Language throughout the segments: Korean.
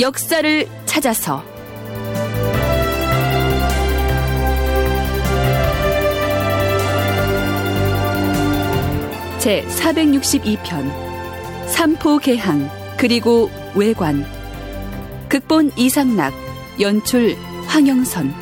역사를 찾아서. 제 462편 삼포개항 그리고 외관. 극본 이상락 연출 황영선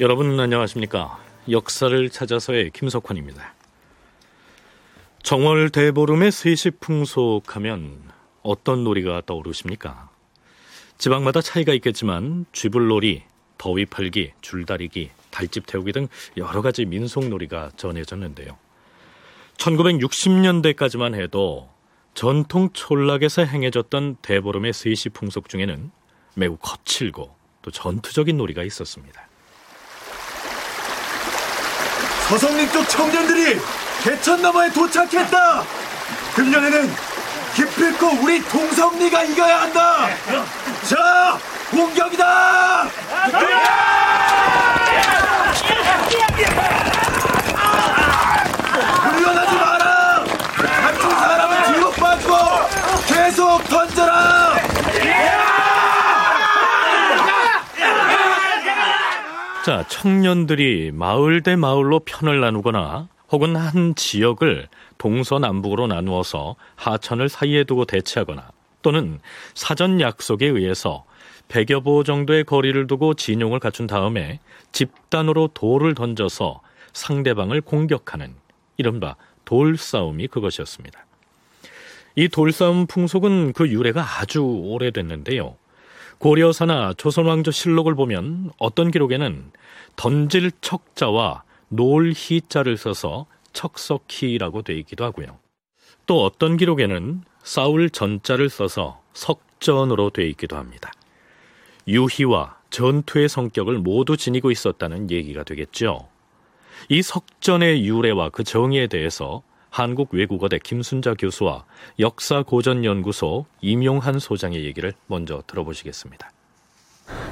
여러분 안녕하십니까? 역사를 찾아서의 김석환입니다. 정월 대보름의 세시풍속하면 어떤 놀이가 떠오르십니까? 지방마다 차이가 있겠지만 쥐불놀이, 더위 팔기, 줄다리기, 달집 태우기 등 여러 가지 민속놀이가 전해졌는데요. 1960년대까지만 해도 전통 촌락에서 행해졌던 대보름의 세시 풍속 중에는 매우 거칠고 또 전투적인 놀이가 있었습니다. 서성림 쪽 청년들이 개천 너머에 도착했다. 금년에는 기필코 우리 동성리가 이겨야 한다. 자, 공격이다. 물러나지 마라. 다친 사람은 뒤로 빠지고 계속 던져라. 자, 청년들이 마을 대 마을로 편을 나누거나 혹은 한 지역을 동서남북으로 나누어서 하천을 사이에 두고 대치하거나 또는 사전 약속에 의해서 100여 보 정도의 거리를 두고 진용을 갖춘 다음에 집단으로 돌을 던져서 상대방을 공격하는 이른바 돌싸움이 그것이었습니다. 이 돌싸움 풍속은 그 유래가 아주 오래됐는데요. 고려사나 조선왕조 실록을 보면 어떤 기록에는 던질 척자와 놀 희자를 써서 척석희라고 되어 있기도 하고요. 또 어떤 기록에는 싸울 전자를 써서 석전으로 되어 있기도 합니다. 유희와 전투의 성격을 모두 지니고 있었다는 얘기가 되겠죠. 이 석전의 유래와 그 정의에 대해서 한국외국어대 김순자 교수와 역사고전연구소 임용한 소장의 얘기를 먼저 들어보시겠습니다.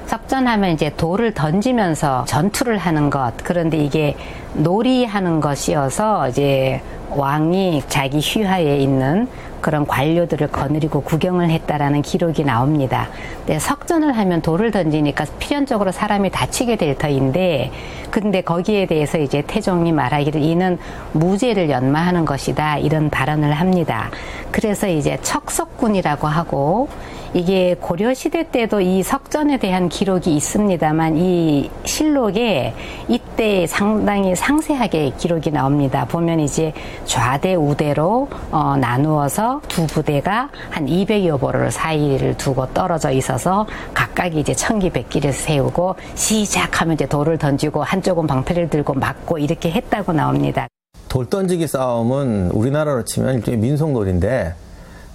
석전하면 이제 돌을 던지면서 전투를 하는 것. 그런데 이게 놀이하는 것이어서 이제 왕이 자기 휘하에 있는 그런 관료들을 거느리고 구경을 했다라는 기록이 나옵니다. 근데 석전을 하면 돌을 던지니까 필연적으로 사람이 다치게 될 터인데, 근데 거기에 대해서 이제 태종이 말하기를 이는 무죄를 연마하는 것이다 이런 발언을 합니다. 그래서 이제 척석군이라고 하고 이게 고려 시대 때도 이 석전에 대한 기록이 있습니다만 이 실록에 이때 상당히 상세하게 기록이 나옵니다. 보면 이제 좌대 우대로 어, 나누어서 두 부대가 한 200여 보를 사이를 두고 떨어져 있어서 각각이 이제 천기백기를 세우고 시작하면 이제 돌을 던지고 한쪽은 방패를 들고 막고 이렇게 했다고 나옵니다. 돌 던지기 싸움은 우리나라로 치면 일종의 민속놀인데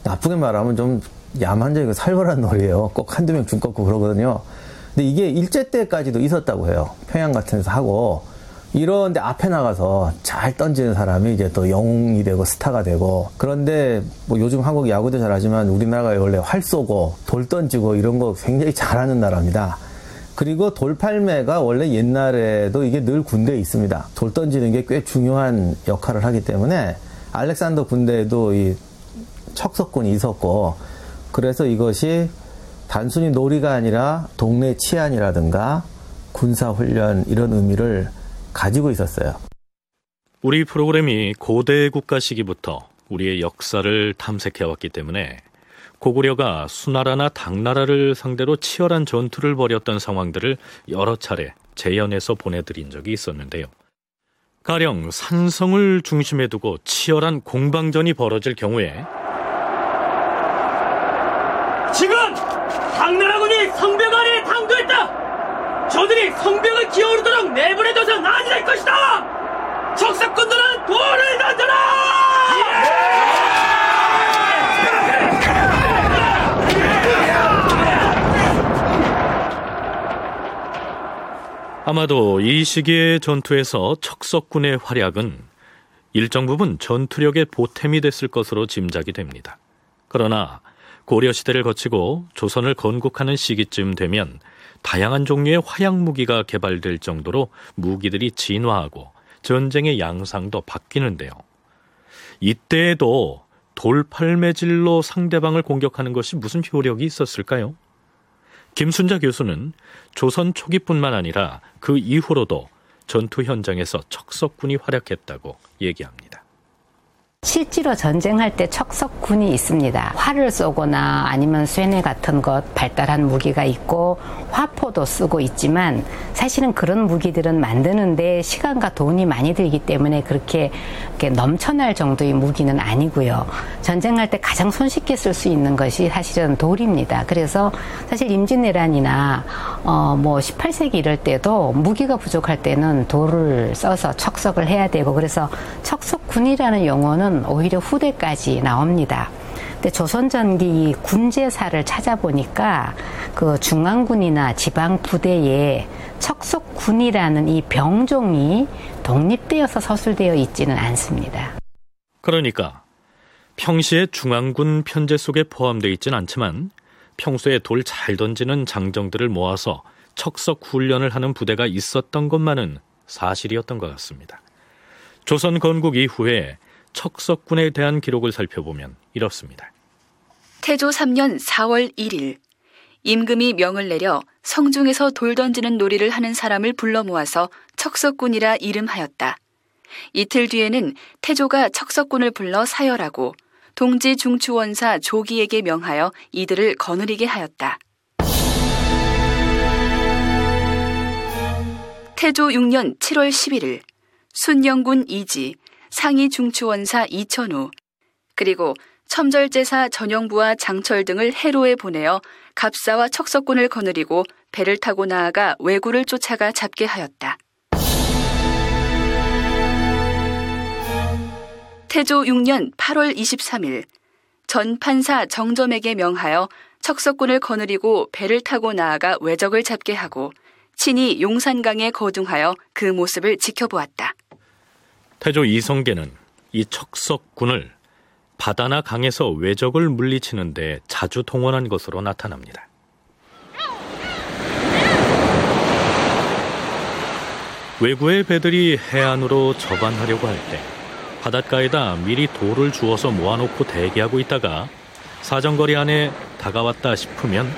나쁘게 말하면 좀 야만적이고 살벌한 놀이에요. 꼭 한두 명 죽겠고 그러거든요. 근데 이게 일제 때까지도 있었다고 해요. 평양 같은 데서 하고 이런데 앞에 나가서 잘 던지는 사람이 이제 또 영웅이 되고 스타가 되고 그런데 뭐 요즘 한국 야구도 잘하지만 우리나라가 원래 활 쏘고 돌 던지고 이런 거 굉장히 잘하는 나라입니다. 그리고 돌팔매가 원래 옛날에도 이게 늘 군대에 있습니다. 돌 던지는 게 꽤 중요한 역할을 하기 때문에 알렉산더 군대에도 이 척석군이 있었고 그래서 이것이 단순히 놀이가 아니라 동네 치안이라든가 군사훈련 이런 의미를 가지고 있었어요. 우리 프로그램이 고대 국가 시기부터 우리의 역사를 탐색해왔기 때문에 고구려가 수나라나 당나라를 상대로 치열한 전투를 벌였던 상황들을 여러 차례 재연해서 보내드린 적이 있었는데요. 가령 산성을 중심에 두고 치열한 공방전이 벌어질 경우에 지금 당나라군이 성벽 아래에 당도했다. 저들이 성벽을 기어오르도록 내보내줘서는 아니 될 것이다. 적사꾼들은 돌을 던져라. 아마도 이 시기의 전투에서 척석군의 활약은 일정 부분 전투력의 보탬이 됐을 것으로 짐작이 됩니다. 그러나 고려 시대를 거치고 조선을 건국하는 시기쯤 되면 다양한 종류의 화약 무기가 개발될 정도로 무기들이 진화하고 전쟁의 양상도 바뀌는데요. 이때에도 돌팔매질로 상대방을 공격하는 것이 무슨 효력이 있었을까요? 김순자 교수는 조선 초기뿐만 아니라 그 이후로도 전투 현장에서 척석군이 활약했다고 얘기합니다. 실제로 전쟁할 때 척석군이 있습니다. 활을 쏘거나 아니면 쇠뇌 같은 것 발달한 무기가 있고 화포도 쓰고 있지만 사실은 그런 무기들은 만드는데 시간과 돈이 많이 들기 때문에 그렇게 넘쳐날 정도의 무기는 아니고요. 전쟁할 때 가장 손쉽게 쓸 수 있는 것이 사실은 돌입니다. 그래서 사실 임진왜란이나 어 뭐 18세기 이럴 때도 무기가 부족할 때는 돌을 써서 척석을 해야 되고 그래서 척석군이라는 용어는 내용은 오히려 후대까지 나옵니다. 근데 조선 전기 군제사를 찾아보니까 그 중앙군이나 지방 부대에 척속군이라는 이 병종이 독립되어서 서술되어 있지는 않습니다. 그러니까 평시에 중앙군 편제 속에 포함되어 있지는 않지만 평소에 돌 잘 던지는 장정들을 모아서 척석 훈련을 하는 부대가 있었던 것만은 사실이었던 것 같습니다. 조선 건국 이후에 척석군에 대한 기록을 살펴보면 이렇습니다. 태조 3년 4월 1일 임금이 명을 내려 성중에서 돌 던지는 놀이를 하는 사람을 불러 모아서 척석군이라 이름하였다. 이틀 뒤에는 태조가 척석군을 불러 사열하고 동지 중추원사 조기에게 명하여 이들을 거느리게 하였다. 태조 6년 7월 11일 순영군 이지 상위 중추원사 이천우, 그리고 첨절제사 전영부와 장철 등을 해로에 보내어 갑사와 척석군을 거느리고 배를 타고 나아가 왜구를 쫓아가 잡게 하였다. 태조 6년 8월 23일 전 판사 정점에게 명하여 척석군을 거느리고 배를 타고 나아가 외적을 잡게 하고 친히 용산강에 거둥하여 그 모습을 지켜보았다. 태조 이성계는 이 척석군을 바다나 강에서 외적을 물리치는데 자주 동원한 것으로 나타납니다. 외구의 배들이 해안으로 접안하려고 할 때 바닷가에다 미리 돌을 주워서 모아놓고 대기하고 있다가 사정거리 안에 다가왔다 싶으면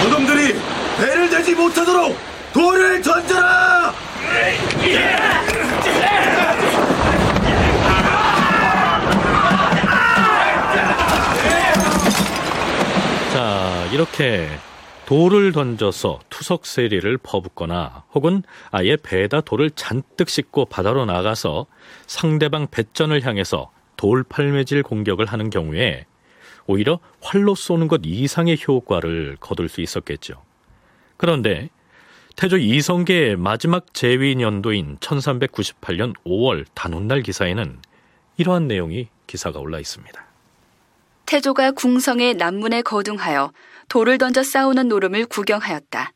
저놈들이 배를 대지 못하도록 돌을 던져라! 자, 이렇게 돌을 던져서 투석 세리를 퍼붓거나 혹은 아예 배에다 돌을 잔뜩 싣고 바다로 나가서 상대방 배전을 향해서 돌팔매질 공격을 하는 경우에 오히려 활로 쏘는 것 이상의 효과를 거둘 수 있었겠죠. 그런데 태조 이성계의 마지막 재위 년도인 1398년 5월 단오날 기사에는 이러한 내용이 기사가 올라 있습니다. 태조가 궁성의 남문에 거둥하여 돌을 던져 싸우는 노름을 구경하였다.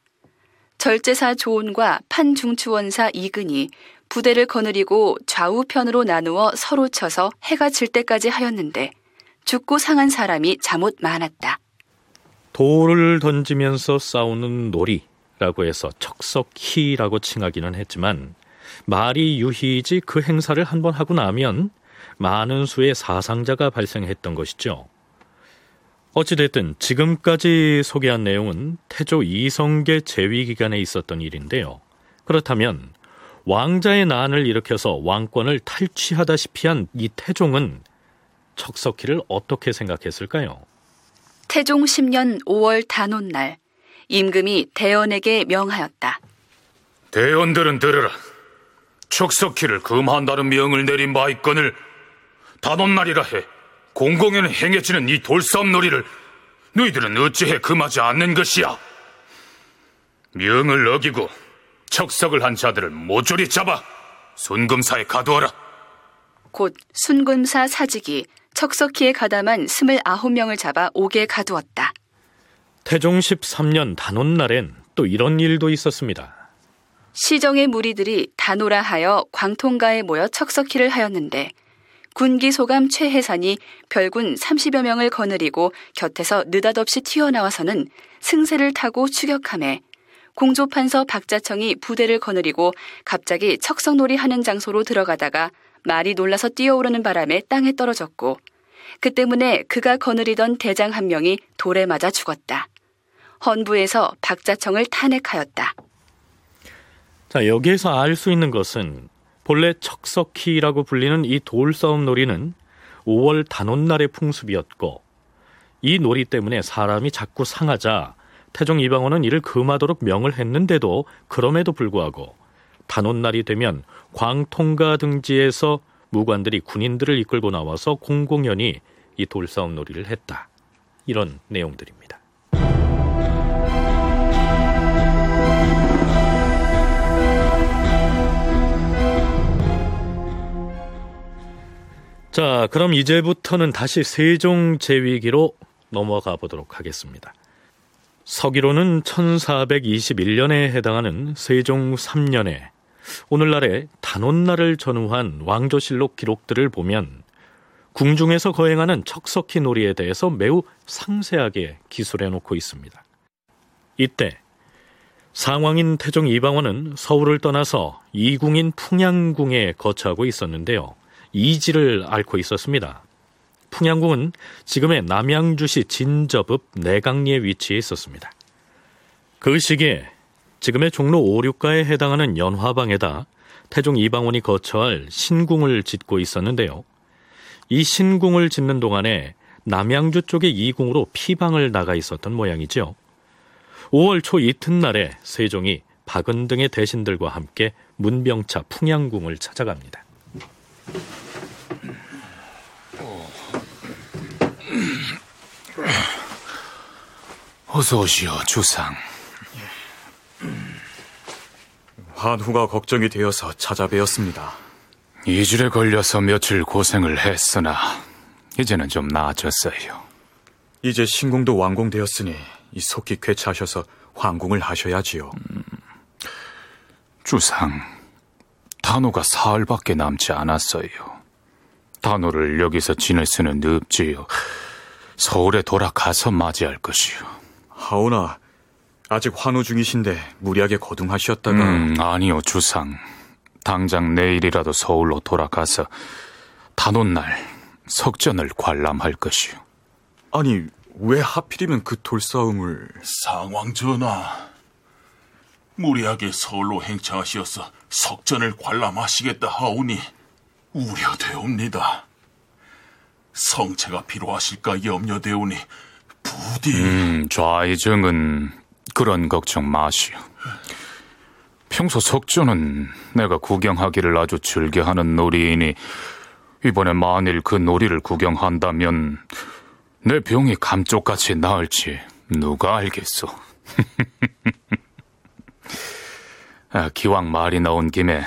절제사 조온과 판중추원사 이근이 부대를 거느리고 좌우편으로 나누어 서로 쳐서 해가 질 때까지 하였는데 죽고 상한 사람이 잠옷 많았다. 돌을 던지면서 싸우는 놀이 라고 해서 척석희라고 칭하기는 했지만 말이 유희이지 그 행사를 한 번 하고 나면 많은 수의 사상자가 발생했던 것이죠. 어찌됐든 지금까지 소개한 내용은 태조 이성계 재위 기간에 있었던 일인데요. 그렇다면 왕자의 난을 일으켜서 왕권을 탈취하다시피 한 이 태종은 척석희를 어떻게 생각했을까요? 태종 10년 5월 단오날 임금이 대원에게 명하였다. 대원들은 들으라. 척석희를 금한다는 명을 내린 바 있건을 단원날이라 해 공공연히 행해지는 이 돌싸움 놀이를 너희들은 어찌해 금하지 않는 것이야? 명을 어기고 척석을 한 자들을 모조리 잡아 순금사에 가두어라. 곧 순금사 사직이 척석희에 가담한 스물아홉 명을 잡아 옥에 가두었다. 태종 13년 단오날엔 또 이런 일도 있었습니다. 시정의 무리들이 단오라 하여 광통가에 모여 척석희를 하였는데 군기 소감 최혜산이 별군 30여 명을 거느리고 곁에서 느닷없이 튀어나와서는 승세를 타고 추격함에 공조판서 박자청이 부대를 거느리고 갑자기 척석놀이 하는 장소로 들어가다가 말이 놀라서 뛰어오르는 바람에 땅에 떨어졌고 그 때문에 그가 거느리던 대장 한 명이 돌에 맞아 죽었다. 헌부에서 박자청을 탄핵하였다. 자, 여기에서 알 수 있는 것은 본래 척석희라고 불리는 이 돌싸움 놀이는 5월 단오날의 풍습이었고 이 놀이 때문에 사람이 자꾸 상하자 태종 이방원은 이를 금하도록 명을 했는데도 그럼에도 불구하고 단오날이 되면 광통가 등지에서 무관들이 군인들을 이끌고 나와서 공공연히 이 돌싸움 놀이를 했다. 이런 내용들입니다. 자, 그럼 이제부터는 다시 세종 제위기로 넘어가 보도록 하겠습니다. 서기로는 1421년에 해당하는 세종 3년에 오늘날의 단오날을 전후한 왕조실록 기록들을 보면 궁중에서 거행하는 척석희 놀이에 대해서 매우 상세하게 기술해 놓고 있습니다. 이때 상왕인 태종 이방원은 서울을 떠나서 이궁인 풍양궁에 거처하고 있었는데요. 이지를 앓고 있었습니다. 풍양궁은 지금의 남양주시 진저읍 내강리에 위치해 있었습니다. 그 시기에 지금의 종로 5, 6가에 해당하는 연화방에다 태종 이방원이 거처할 신궁을 짓고 있었는데요. 이 신궁을 짓는 동안에 남양주 쪽의 이궁으로 피방을 나가 있었던 모양이죠. 5월 초 이튿날에 세종이 박은 등의 대신들과 함께 문병차 풍양궁을 찾아갑니다. 어서 오시오, 주상. 한후가 걱정이 되어서 찾아뵈었습니다. 이질에 걸려서 며칠 고생을 했으나 이제는 좀 나아졌어요. 이제 신궁도 완공되었으니 이 속히 쾌차하셔서 황궁을 하셔야지요. 음, 주상, 단호가 사흘밖에 남지 않았어요. 단호를 여기서 지낼 수는 없지요. 서울에 돌아가서 맞이할 것이요. 하오나 아직 환호 중이신데 무리하게 거둥하셨다가 음, 아니요 주상 당장 내일이라도 서울로 돌아가서 단오날 석전을 관람할 것이요. 아니 왜 하필이면 그 돌싸움을 상왕 전하 무리하게 서울로 행차하시어서 석전을 관람하시겠다 하오니 우려되옵니다. 성체가 필요하실까 염려되오니 부디 음, 좌이정은 그런 걱정 마시오. 평소 석전은 내가 구경하기를 아주 즐겨하는 놀이이니 이번에 만일 그 놀이를 구경한다면 내 병이 감쪽같이 나을지 누가 알겠소. 아, 기왕 말이 나온 김에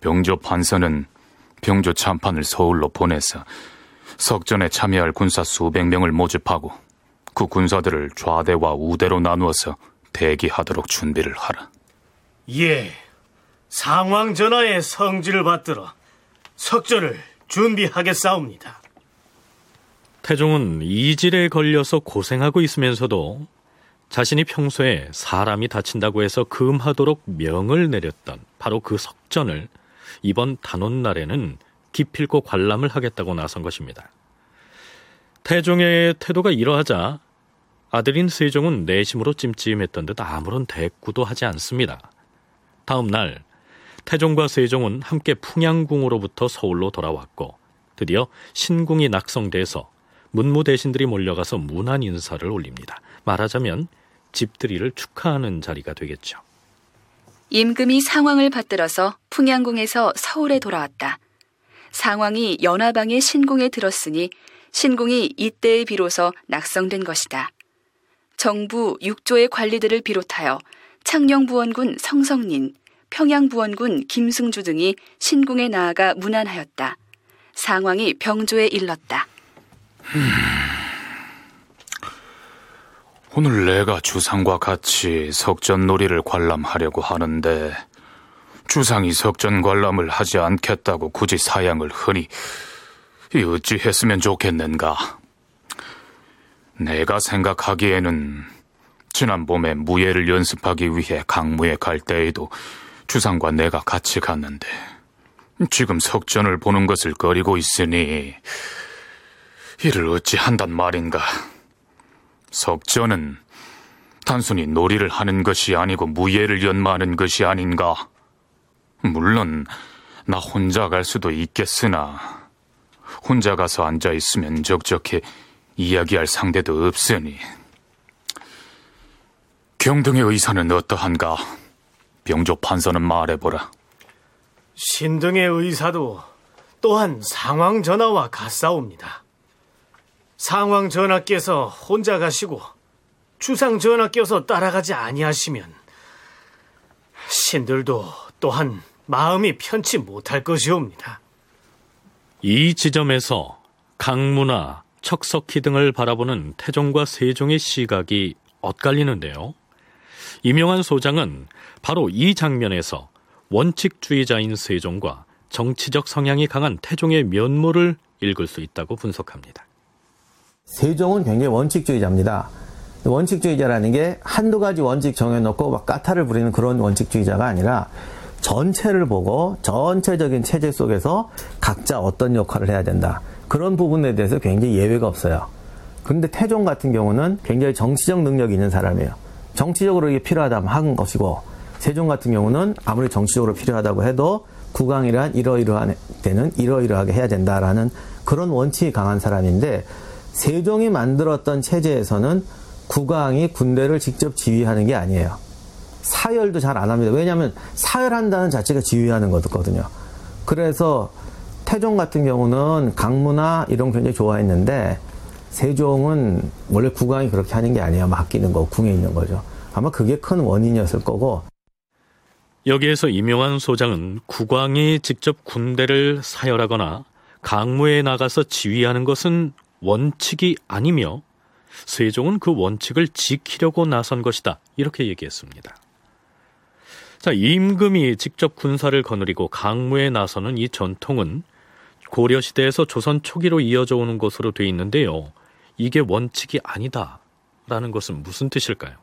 병조 판서는 병조 참판을 서울로 보내서 석전에 참여할 군사 수백 명을 모집하고 그 군사들을 좌대와 우대로 나누어서 대기하도록 준비를 하라. 예, 상왕 전하의 성지를 받들어 석전을 준비하겠사옵니다. 태종은 이질에 걸려서 고생하고 있으면서도 자신이 평소에 사람이 다친다고 해서 금하도록 명을 내렸던 바로 그 석전을 이번 단오날에는 기필코 관람을 하겠다고 나선 것입니다. 태종의 태도가 이러하자 아들인 세종은 내심으로 찜찜했던 듯 아무런 대꾸도 하지 않습니다. 다음 날 태종과 세종은 함께 풍양궁으로부터 서울로 돌아왔고 드디어 신궁이 낙성돼서 문무 대신들이 몰려가서 문안 인사를 올립니다. 말하자면 집들이를 축하하는 자리가 되겠죠. 임금이 상황을 받들어서 풍양궁에서 서울에 돌아왔다. 상황이 연화방의 신궁에 들었으니 신궁이 이때에 비로소 낙성된 것이다. 정부 6조의 관리들을 비롯하여 창녕부원군 성성린, 평양부원군 김승주 등이 신궁에 나아가 문안하였다. 상황이 병조에 일렀다. 음... 오늘 내가 주상과 같이 석전놀이를 관람하려고 하는데 주상이 석전 관람을 하지 않겠다고 굳이 사양을 흔히 이 어찌 했으면 좋겠는가? 내가 생각하기에는 지난 봄에 무예를 연습하기 위해 강무에 갈 때에도 주상과 내가 같이 갔는데 지금 석전을 보는 것을 꺼리고 있으니 이를 어찌 한단 말인가? 석전은 단순히 놀이를 하는 것이 아니고 무예를 연마하는 것이 아닌가? 물론 나 혼자 갈 수도 있겠으나 혼자 가서 앉아 있으면 적적해 이야기할 상대도 없으니 경등의 의사는 어떠한가? 병조 판서는 말해보라. 신등의 의사도 또한 상황 전하와 같사옵니다. 상황 전하께서 혼자 가시고 주상 전하께서 따라가지 아니하시면 신들도 또한 마음이 편치 못할 것이옵니다. 이 지점에서 강무나 척석희 등을 바라보는 태종과 세종의 시각이 엇갈리는데요. 이명환 소장은 바로 이 장면에서 원칙주의자인 세종과 정치적 성향이 강한 태종의 면모를 읽을 수 있다고 분석합니다. 세종은 굉장히 원칙주의자입니다. 원칙주의자라는 게 한두 가지 원칙 정해놓고 막 까탈을 부리는 그런 원칙주의자가 아니라 전체를 보고 전체적인 체제 속에서 각자 어떤 역할을 해야 된다. 그런 부분에 대해서 굉장히 예외가 없어요. 그런데 태종 같은 경우는 굉장히 정치적 능력이 있는 사람이에요. 정치적으로 이게 필요하다면 하는 것이고 세종 같은 경우는 아무리 정치적으로 필요하다고 해도 국왕이란 이러이러한 때는 이러이러하게 해야 된다라는 그런 원칙이 강한 사람인데 세종이 만들었던 체제에서는 국왕이 군대를 직접 지휘하는 게 아니에요. 사열도 잘 안 합니다. 왜냐하면 사열한다는 자체가 지휘하는 거거든요. 그래서 태종 같은 경우는 강무나 이런 굉장히 좋아했는데 세종은 원래 국왕이 그렇게 하는 게 아니에요. 맡기는 거, 궁에 있는 거죠. 아마 그게 큰 원인이었을 거고. 여기에서 임용환 소장은 국왕이 직접 군대를 사열하거나 강무에 나가서 지휘하는 것은 원칙이 아니며 세종은 그 원칙을 지키려고 나선 것이다. 이렇게 얘기했습니다. 자, 임금이 직접 군사를 거느리고 강무에 나서는 이 전통은 고려 시대에서 조선 초기로 이어져 오는 것으로 돼 있는데요. 이게 원칙이 아니다 라는 것은 무슨 뜻일까요?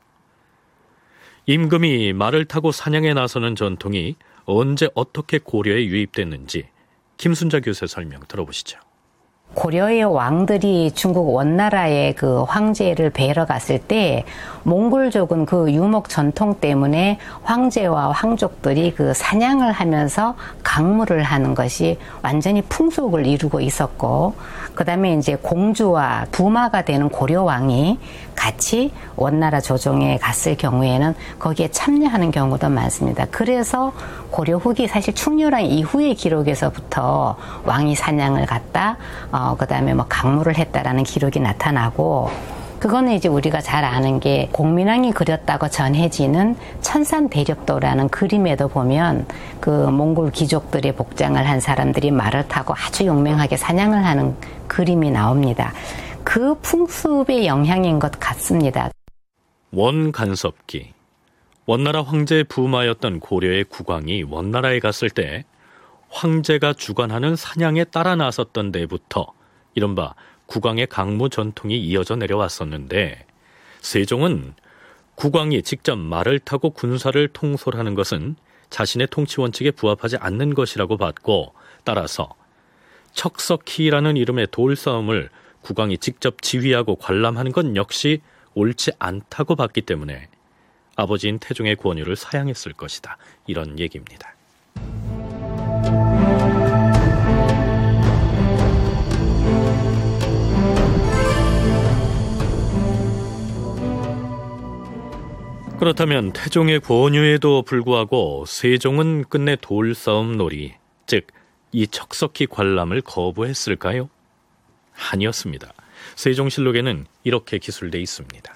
임금이 말을 타고 사냥에 나서는 전통이 언제 어떻게 고려에 유입됐는지 김순자 교수의 설명 들어보시죠. 고려의 왕들이 중국 원나라의 그 황제를 뵈러 갔을 때 몽골족은 그 유목 전통 때문에 황제와 황족들이 그 사냥을 하면서 강물을 하는 것이 완전히 풍속을 이루고 있었고 그다음에 이제 공주와 부마가 되는 고려 왕이 같이 원나라 조정에 갔을 경우에는 거기에 참여하는 경우도 많습니다. 그래서 고려 후기 사실 충렬왕 이후의 기록에서부터 왕이 사냥을 갔다 어 그다음에 뭐 강물을 했다라는 기록이 나타나고 그거는 이제 우리가 잘 아는 게 공민왕이 그렸다고 전해지는 천산 대력도라는 그림에도 보면 그 몽골 귀족들의 복장을 한 사람들이 말을 타고 아주 용맹하게 사냥을 하는 그림이 나옵니다. 그 풍습의 영향인 것 같습니다. 원간섭기 원나라 황제의 부마였던 고려의 국왕이 원나라에 갔을 때 황제가 주관하는 사냥에 따라 나섰던 데부터 이른바 국왕의 강무 전통이 이어져 내려왔었는데 세종은 국왕이 직접 말을 타고 군사를 통솔하는 것은 자신의 통치 원칙에 부합하지 않는 것이라고 봤고 따라서 척석희라는 이름의 돌싸움을 국왕이 직접 지휘하고 관람하는 건 역시 옳지 않다고 봤기 때문에 아버지인 태종의 권유를 사양했을 것이다. 이런 얘기입니다. 그렇다면 태종의 권유에도 불구하고 세종은 끝내 돌싸움 놀이, 즉 이 척석희 관람을 거부했을까요? 아니었습니다. 세종실록에는 이렇게 기술돼 있습니다.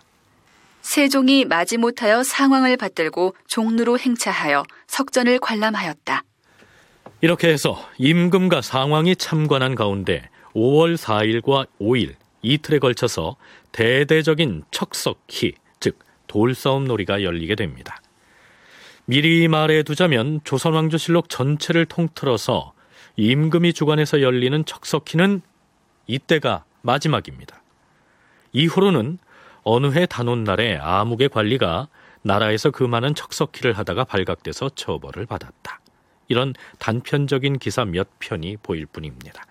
세종이 마지못하여 상황을 받들고 종로로 행차하여 석전을 관람하였다. 이렇게 해서 임금과 상황이 참관한 가운데 5월 4일과 5일 이틀에 걸쳐서 대대적인 척석희, 즉 돌싸움 놀이가 열리게 됩니다. 미리 말해 두자면 조선왕조실록 전체를 통틀어서 임금이 주관해서 열리는 척석희는 이때가 마지막입니다. 이후로는 어느 해 단오날에 암흑의 관리가 나라에서 그 많은 척석기를 하다가 발각돼서 처벌을 받았다. 이런 단편적인 기사 몇 편이 보일 뿐입니다.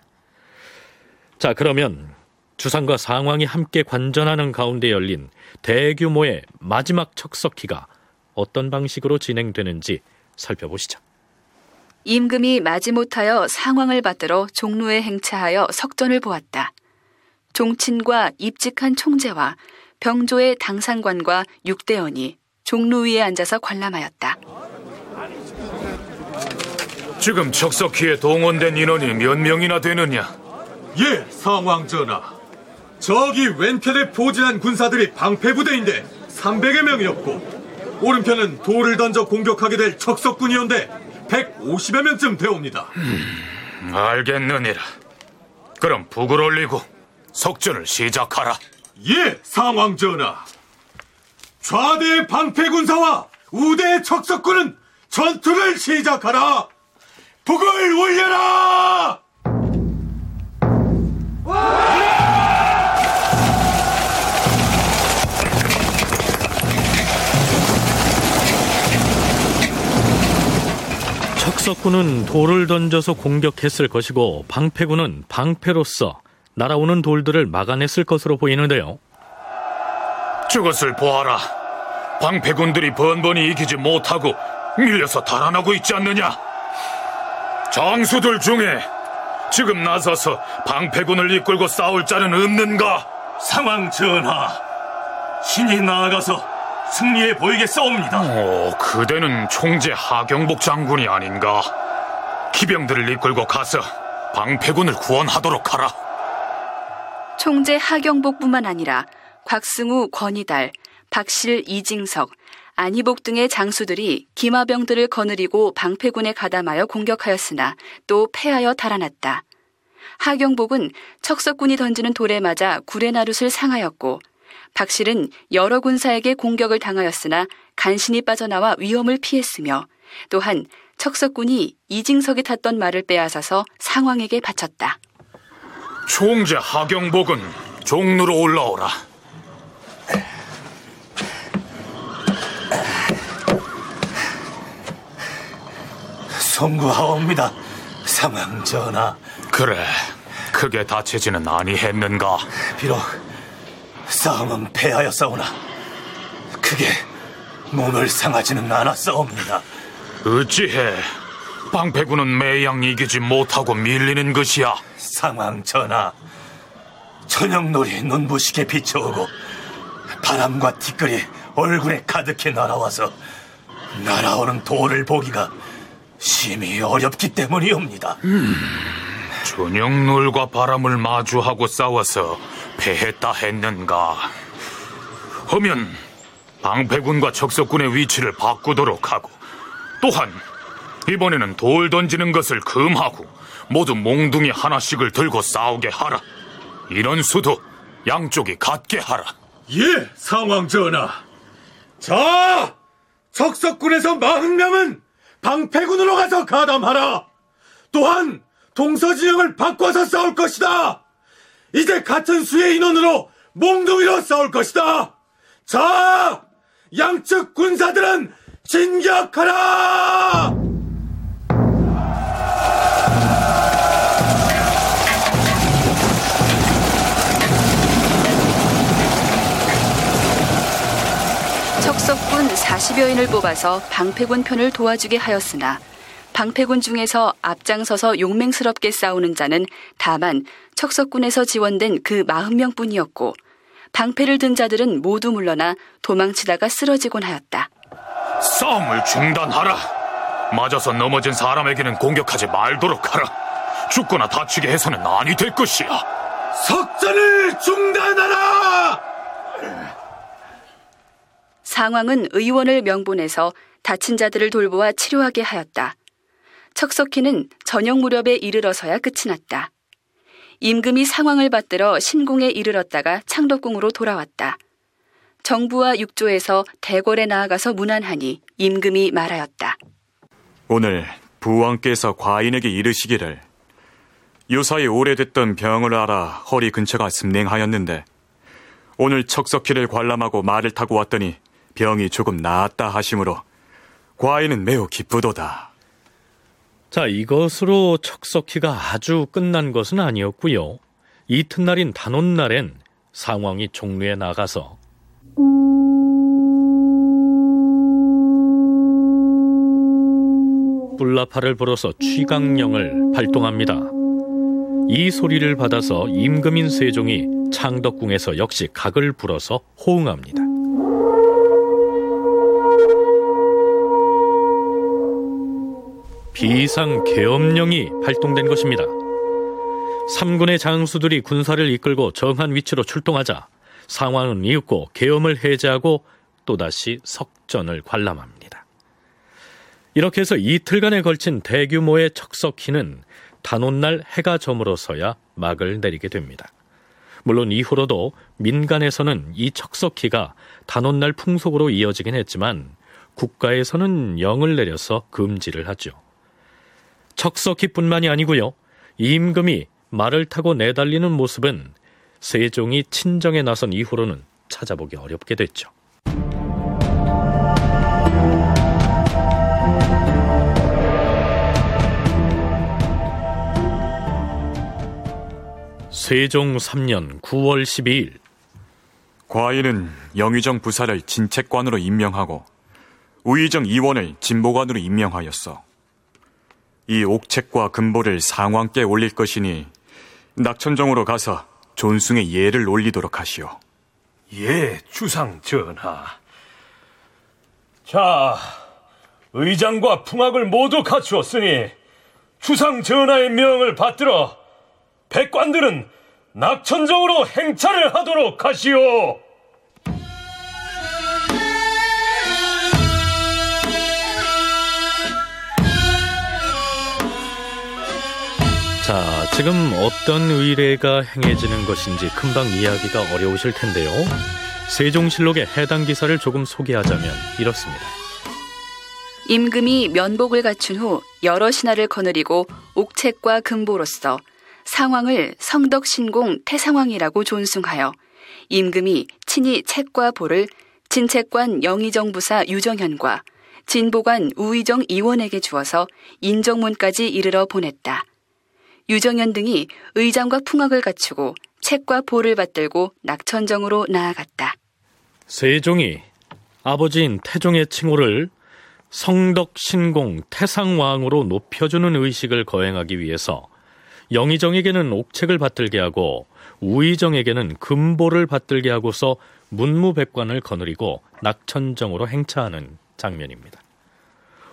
자, 그러면 주상과 상황이 함께 관전하는 가운데 열린 대규모의 마지막 척석기가 어떤 방식으로 진행되는지 살펴보시죠. 임금이 마지못하여 상황을 받들어 종로에 행차하여 석전을 보았다. 종친과 입직한 총재와 병조의 당상관과 육대원이 종로 위에 앉아서 관람하였다. 지금 척석기에 동원된 인원이 몇 명이나 되느냐? 예, 상황 전하. 저기 왼편에 포진한 군사들이 방패부대인데 300여 명이었고 오른편은 돌을 던져 공격하게 될 척석군이온데 150여 명쯤 되옵니다. 음, 알겠느니라. 그럼 북을 올리고 석전을 시작하라. 예, 상황 전하. 좌대 방패 군사와 우대 척석군은 전투를 시작하라. 북을 올려라! 척석군은 돌을 던져서 공격했을 것이고 방패군은 방패로서 날아오는 돌들을 막아냈을 것으로 보이는데요. 저것을 보아라. 방패군들이 번번이 이기지 못하고 밀려서 달아나고 있지 않느냐? 장수들 중에 지금 나서서 방패군을 이끌고 싸울 자는 없는가? 상황 전하, 신이 나아가서 승리해 보이겠사옵니다. 오, 그대는 총재 하경복 장군이 아닌가? 기병들을 이끌고 가서 방패군을 구원하도록 하라. 총재 하경복뿐만 아니라 곽승우, 권희달, 박실, 이징석, 안희복 등의 장수들이 기마병들을 거느리고 방패군에 가담하여 공격하였으나 또 패하여 달아났다. 하경복은 척석군이 던지는 돌에 맞아 구레나룻을 상하였고 박실은 여러 군사에게 공격을 당하였으나 간신히 빠져나와 위험을 피했으며 또한 척석군이 이징석이 탔던 말을 빼앗아서 상황에게 바쳤다. 총재 하경복은 종로로 올라오라. 송구하옵니다. 상황 전하. 그래, 크게 다치지는 아니했는가? 비록 싸움은 패하였사오나 크게 몸을 상하지는 않았사옵니다. 어찌해 방패군은 매양 이기지 못하고 밀리는 것이야? 상황 전하, 저녁놀이 눈부시게 비춰오고 바람과 티끌이 얼굴에 가득히 날아와서 날아오는 돌을 보기가 심히 어렵기 때문이옵니다. 음, 저녁놀과 바람을 마주하고 싸워서 패했다 했는가? 하면 방패군과 척석군의 위치를 바꾸도록 하고 또한 이번에는 돌 던지는 것을 금하고 모두 몽둥이 하나씩을 들고 싸우게 하라. 이런 수도 양쪽이 같게 하라. 예, 상황 전하. 자, 척석군에서 마흔 명은 방패군으로 가서 가담하라. 또한 동서 진영을 바꿔서 싸울 것이다. 이제 같은 수의 인원으로 몽둥이로 싸울 것이다. 자, 양측 군사들은 진격하라! 척석군 40여인을 뽑아서 방패군 편을 도와주게 하였으나 방패군 중에서 앞장서서 용맹스럽게 싸우는 자는 다만 척석군에서 지원된 그 40명 뿐이었고 방패를 든 자들은 모두 물러나 도망치다가 쓰러지곤 하였다. 싸움을 중단하라. 맞아서 넘어진 사람에게는 공격하지 말도록 하라. 죽거나 다치게 해서는 아니 될 것이야. 석전을 중단하라! 상황은 의원을 명분해서 다친 자들을 돌보아 치료하게 하였다. 척석희는 저녁 무렵에 이르러서야 끝이 났다. 임금이 상황을 받들어 신궁에 이르렀다가 창덕궁으로 돌아왔다. 정부와 육조에서 대궐에 나아가서 문안하니 임금이 말하였다. 오늘 부왕께서 과인에게 이르시기를 유사히 오래됐던 병을 알아 허리 근처가 습냉하였는데 오늘 척석기를 관람하고 말을 타고 왔더니 병이 조금 나았다 하심으로 과인은 매우 기쁘도다. 자, 이것으로 척석기가 아주 끝난 것은 아니었고요. 이튿날인 단오날엔 상황이 종로에 나가서 뿔라파를 불어서 취강령을 발동합니다. 이 소리를 받아서 임금인 세종이 창덕궁에서 역시 각을 불어서 호응합니다. 비상 계엄령이 발동된 것입니다. 삼군의 장수들이 군사를 이끌고 정한 위치로 출동하자 상황은 이윽고 계엄을 해제하고 또다시 석전을 관람합니다. 이렇게 해서 이틀간에 걸친 대규모의 척석희는 단오날 해가 저물어서야 막을 내리게 됩니다. 물론 이후로도 민간에서는 이 척석희가 단오날 풍속으로 이어지긴 했지만 국가에서는 영을 내려서 금지를 하죠. 척석희뿐만이 아니고요. 임금이 말을 타고 내달리는 모습은 세종이 친정에 나선 이후로는 찾아보기 어렵게 됐죠. 세종 3년 9월 12일 과인은 영의정 부사를 진책관으로 임명하고 우의정 이원을 진보관으로 임명하였어. 이 옥책과 금보를 상왕께 올릴 것이니 낙천정으로 가서 존숭의 예를 올리도록 하시오. 예, 주상 전하. 자, 의장과 풍악을 모두 갖추었으니 주상 전하의 명을 받들어 백관들은 낙천정으로 행차를 하도록 하시오. 자, 지금 어떤 의례가 행해지는 것인지 금방 이해하기가 어려우실 텐데요. 세종실록의 해당 기사를 조금 소개하자면 이렇습니다. 임금이 면복을 갖춘 후 여러 신하를 거느리고 옥책과 금보로서 상황을 성덕신공 태상왕이라고 존숭하여 임금이 친히 책과 보를 진책관 영의정부사 유정현과 진보관 우의정 이원에게 주어서 인정문까지 이르러 보냈다. 유정현 등이 의장과 풍악을 갖추고 책과 보를 받들고 낙천정으로 나아갔다. 세종이 아버지인 태종의 칭호를 성덕신공 태상왕으로 높여주는 의식을 거행하기 위해서 영의정에게는 옥책을 받들게 하고 우의정에게는 금보를 받들게 하고서 문무백관을 거느리고 낙천정으로 행차하는 장면입니다.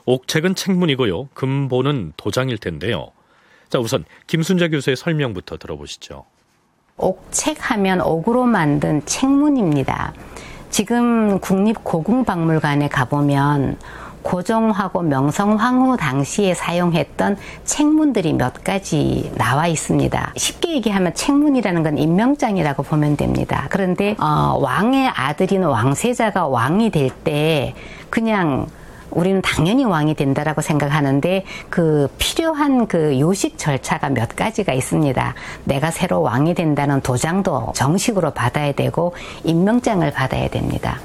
옥책은 책문이고요. 금보는 도장일 텐데요. 자, 우선 김순자 교수의 설명부터 들어보시죠. 옥책 하면 옥으로 만든 책문입니다. 지금 국립고궁박물관에 가보면 고종하고 명성황후 당시에 사용했던 책문들이 몇 가지 나와 있습니다. 쉽게 얘기하면 책문이라는 건 임명장이라고 보면 됩니다. 그런데 어, 왕의 아들인 왕세자가 왕이 될 때 그냥 우리는 당연히 왕이 된다라고 생각하는데 그 필요한 그 요식 절차가 몇 가지가 있습니다. 내가 새로 왕이 된다는 도장도 정식으로 받아야 되고 임명장을 받아야 됩니다.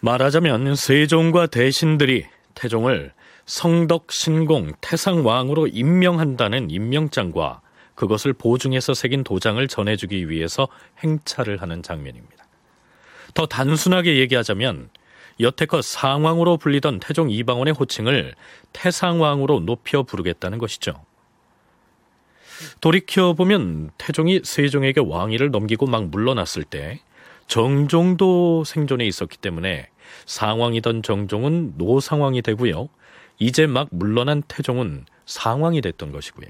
말하자면 세종과 대신들이 태종을 성덕 신공 태상 왕으로 임명한다는 임명장과 그것을 보증해서 새긴 도장을 전해주기 위해서 행차를 하는 장면입니다. 더 단순하게 얘기하자면 여태껏 상왕으로 불리던 태종 이방원의 호칭을 태상왕으로 높여 부르겠다는 것이죠. 돌이켜보면 태종이 세종에게 왕위를 넘기고 막 물러났을 때 정종도 생존에 있었기 때문에 상왕이던 정종은 노상왕이 되고요. 이제 막 물러난 태종은 상왕이 됐던 것이고요.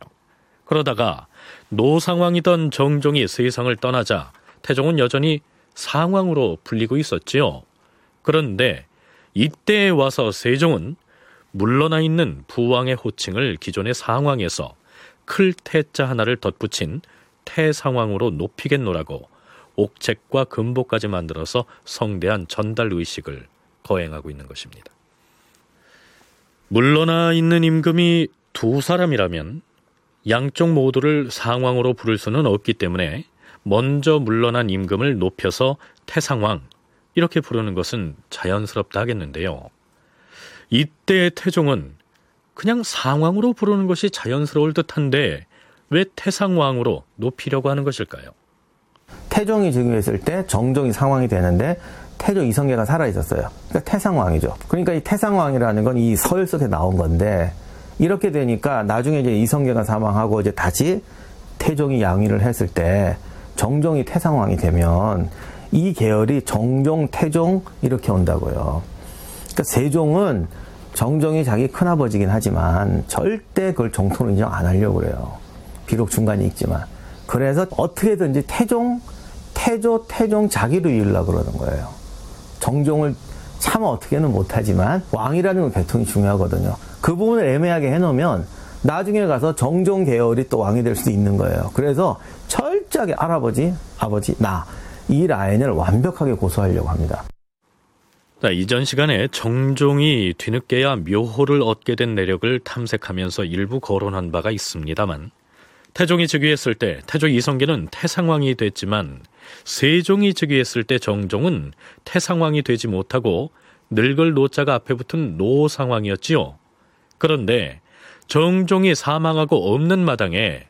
그러다가 노상왕이던 정종이 세상을 떠나자 태종은 여전히 상왕으로 불리고 있었지요. 그런데 이때 와서 세종은 물러나 있는 부왕의 호칭을 기존의 상왕에서 클 태자 하나를 덧붙인 태상왕으로 높이겠노라고 옥책과 금보까지 만들어서 성대한 전달 의식을 거행하고 있는 것입니다. 물러나 있는 임금이 두 사람이라면 양쪽 모두를 상왕으로 부를 수는 없기 때문에 먼저 물러난 임금을 높여서 태상왕 이렇게 부르는 것은 자연스럽다 하겠는데요. 이때 태종은 그냥 상왕으로 부르는 것이 자연스러울 듯한데 왜 태상왕으로 높이려고 하는 것일까요? 태종이 즉위했을 때 정종이 상왕이 되는데 태조 이성계가 살아 있었어요. 그러니까 태상왕이죠. 그러니까 이 태상왕이라는 건 이 서열 속에 나온 건데 이렇게 되니까 나중에 이제 이성계가 사망하고 이제 다시 태종이 양위를 했을 때 정종이 태상왕이 되면 이 계열이 정종, 태종 이렇게 온다고요. 그러니까 세종은 정종이 자기 큰아버지긴 하지만 절대 그걸 정토로 인정 안 하려고 그래요. 비록 중간이 있지만. 그래서 어떻게든지 태종, 태조, 태종 자기로 이으려고 그러는 거예요. 정종을 참 어떻게는 못하지만 왕이라는 계통이 중요하거든요. 그 부분을 애매하게 해놓으면 나중에 가서 정종 계열이 또 왕이 될 수도 있는 거예요. 그래서 철저하게 할아버지, 아버지, 나. 이 라인을 완벽하게 고수하려고 합니다. 자, 이전 시간에 정종이 뒤늦게야 묘호를 얻게 된 내력을 탐색하면서 일부 거론한 바가 있습니다만 태종이 즉위했을 때 태조 이성계는 태상왕이 됐지만 세종이 즉위했을 때 정종은 태상왕이 되지 못하고 늙을 노자가 앞에 붙은 노상왕이었지요. 그런데 정종이 사망하고 없는 마당에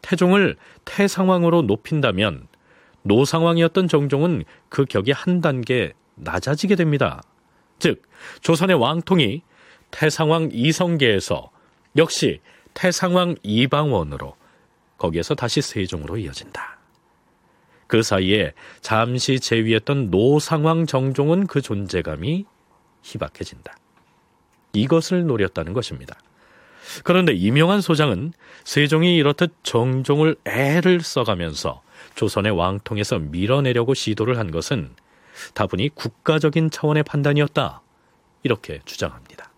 태종을 태상왕으로 높인다면 노상왕이었던 정종은 그 격이 한 단계 낮아지게 됩니다. 즉, 조선의 왕통이 태상왕 이성계에서 역시 태상왕 이방원으로 거기에서 다시 세종으로 이어진다. 그 사이에 잠시 제위했던 노상왕 정종은 그 존재감이 희박해진다. 이것을 노렸다는 것입니다. 그런데 이명한 소장은 세종이 이렇듯 정종을 애를 써가면서 조선의 왕통에서 밀어내려고 시도를 한 것은 다분히 국가적인 차원의 판단이었다. 이렇게 주장합니다.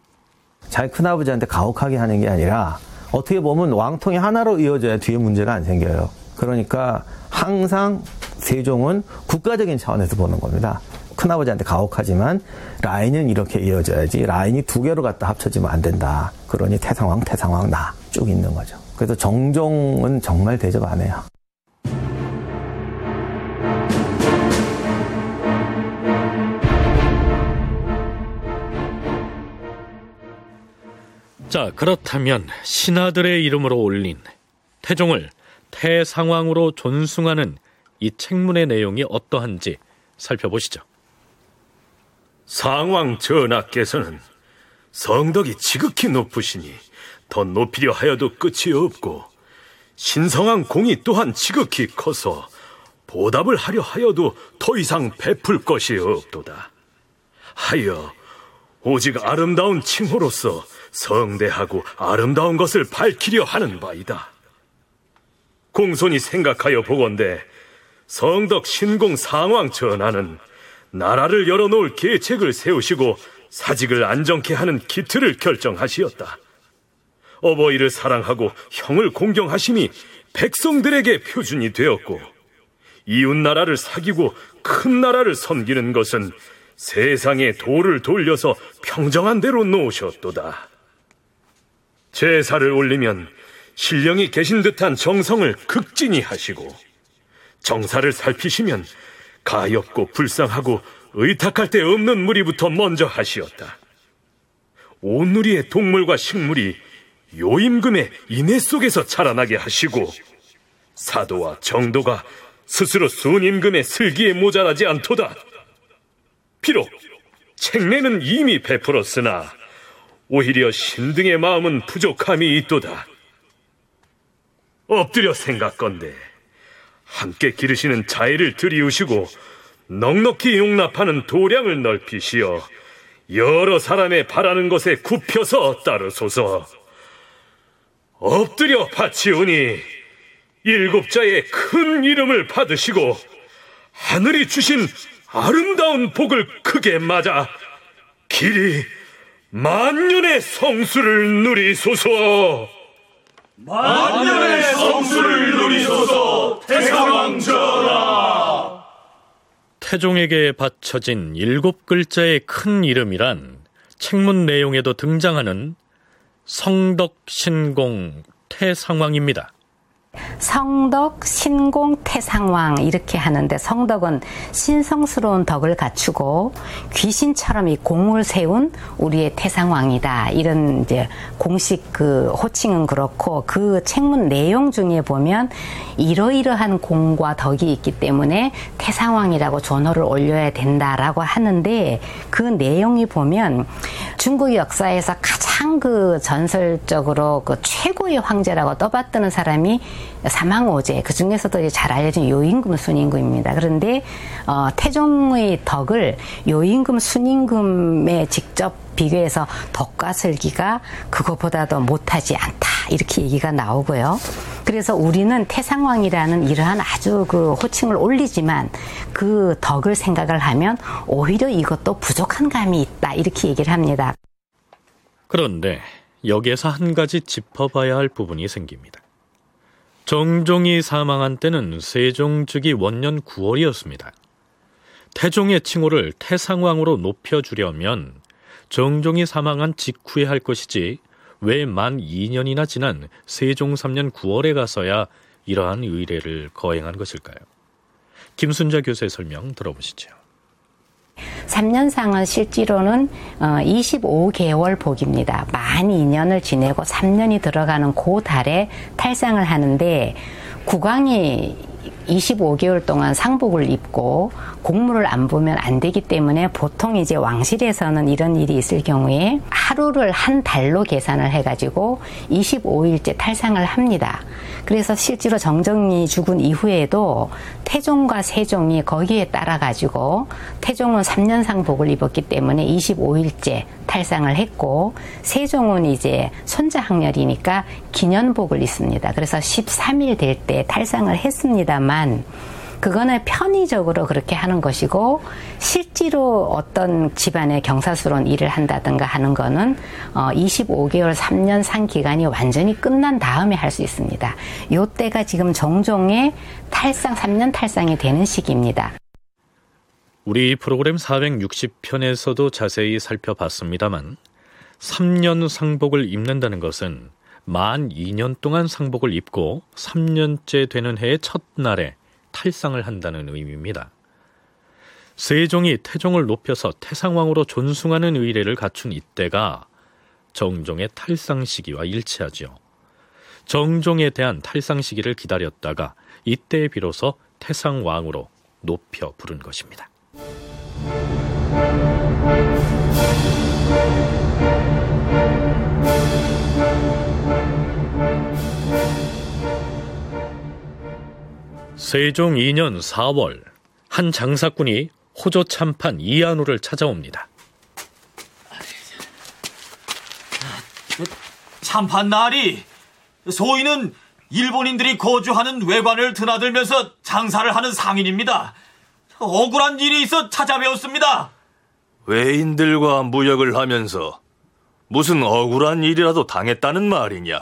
자기 큰아버지한테 가혹하게 하는 게 아니라 어떻게 보면 왕통이 하나로 이어져야 뒤에 문제가 안 생겨요. 그러니까 항상 세종은 국가적인 차원에서 보는 겁니다. 큰아버지한테 가혹하지만 라인은 이렇게 이어져야지 라인이 두 개로 갖다 합쳐지면 안 된다. 그러니 태상왕, 태상왕 나 쭉 있는 거죠. 그래서 정종은 정말 대접 안 해요. 자, 그렇다면 신하들의 이름으로 올린 태종을 태상왕으로 존숭하는 이 책문의 내용이 어떠한지 살펴보시죠. 상왕 전하께서는 성덕이 지극히 높으시니 더 높이려 하여도 끝이 없고 신성한 공이 또한 지극히 커서 보답을 하려 하여도 더 이상 베풀 것이 없도다. 하여 오직 아름다운 칭호로서 성대하고 아름다운 것을 밝히려 하는 바이다. 공손히 생각하여 보건대 성덕 신공 상왕 전하는 나라를 열어놓을 계책을 세우시고 사직을 안정케 하는 기틀을 결정하시었다. 어버이를 사랑하고 형을 공경하심이 백성들에게 표준이 되었고 이웃 나라를 사귀고 큰 나라를 섬기는 것은 세상의 도를 돌려서 평정한 대로 놓으셨도다. 제사를 올리면 신령이 계신 듯한 정성을 극진히 하시고 정사를 살피시면 가엾고 불쌍하고 의탁할 데 없는 무리부터 먼저 하시었다. 온누리의 동물과 식물이 요임금의 인해 속에서 자라나게 하시고 사도와 정도가 스스로 순임금의 슬기에 모자라지 않도다. 비록 책내는 이미 베풀었으나 오히려 신등의 마음은 부족함이 있도다. 엎드려 생각건대 함께 기르시는 자애를 들이우시고 넉넉히 용납하는 도량을 넓히시어 여러 사람의 바라는 것에 굽혀서 따르소서. 엎드려 바치오니 일곱 자의 큰 이름을 받으시고 하늘이 주신 아름다운 복을 크게 맞아 길이 만년의 성수를 누리소서. 만년의 성수를 누리소서 태상왕 전하. 태종에게 바쳐진 일곱 글자의 큰 이름이란 책문 내용에도 등장하는 성덕, 신공, 태상왕입니다. 성덕, 신공, 태상왕 이렇게 하는데 성덕은 신성스러운 덕을 갖추고 귀신처럼 이 공을 세운 우리의 태상왕이다. 이런 이제 공식 그 호칭은 그렇고 그 책문 내용 중에 보면 이러이러한 공과 덕이 있기 때문에 태상왕이라고 존호를 올려야 된다라고 하는데 그 내용이 보면 중국 역사에서 가장 그 전설적으로 그 최고의 황제라고 떠받드는 사람이 사망오제 그 중에서도 잘 알려진 요임금 순임금입니다. 그런데 어, 태종의 덕을 요임금 순임금에 직접 비교해서 덕과 슬기가 그것보다도 못하지 않다 이렇게 얘기가 나오고요. 그래서 우리는 태상왕이라는 이러한 아주 그 호칭을 올리지만 그 덕을 생각을 하면 오히려 이것도 부족한 감이 있다 이렇게 얘기를 합니다. 그런데 여기에서 한 가지 짚어봐야 할 부분이 생깁니다. 정종이 사망한 때는 세종 즉위 원년 9월이었습니다. 태종의 칭호를 태상왕으로 높여주려면 정종이 사망한 직후에 할 것이지 왜 만 2년이나 지난 세종 3년 9월에 가서야 이러한 의례를 거행한 것일까요? 김순자 교수의 설명 들어보시죠. 3년상은 실제로는 25개월 어, 복입니다. 만 2년을 지내고 3년이 들어가는 그 달에 탈상을 하는데 국왕이 25개월 동안 상복을 입고 공물을 안 보면 안 되기 때문에 보통 이제 왕실에서는 이런 일이 있을 경우에 하루를 한 달로 계산을 해가지고 25일째 탈상을 합니다. 그래서 실제로 정정이 죽은 이후에도 태종과 세종이 거기에 따라 가지고 태종은 3년 상 복을 입었기 때문에 25일째 탈상을 했고 세종은 이제 손자 학렬이니까 기년복을 입습니다. 그래서 13일 될 때 탈상을 했습니다만 그거는 편의적으로 그렇게 하는 것이고 실제로 어떤 집안의 경사스러운 일을 한다든가 하는 거는 어 25개월 3년 상 기간이 완전히 끝난 다음에 할 수 있습니다. 요 때가 지금 종종의 탈상 3년 탈상이 되는 시기입니다. 우리 프로그램 460편에서도 자세히 살펴봤습니다만 3년 상복을 입는다는 것은 만 2년 동안 상복을 입고 3년째 되는 해의 첫날에 탈상을 한다는 의미입니다. 세종이 태종을 높여서 태상왕으로 존숭하는 의례를 갖춘 이때가 정종의 탈상 시기와 일치하지요. 정종에 대한 탈상 시기를 기다렸다가 이때에 비로소 태상왕으로 높여 부른 것입니다. 세종 2년 4월 한 장사꾼이 호조 참판 이한우를 찾아옵니다. 참판 날이 소인은 일본인들이 거주하는 외관을 드나들면서 장사를 하는 상인입니다. 억울한 일이 있어 찾아뵈었습니다. 외인들과 무역을 하면서 무슨 억울한 일이라도 당했다는 말이냐?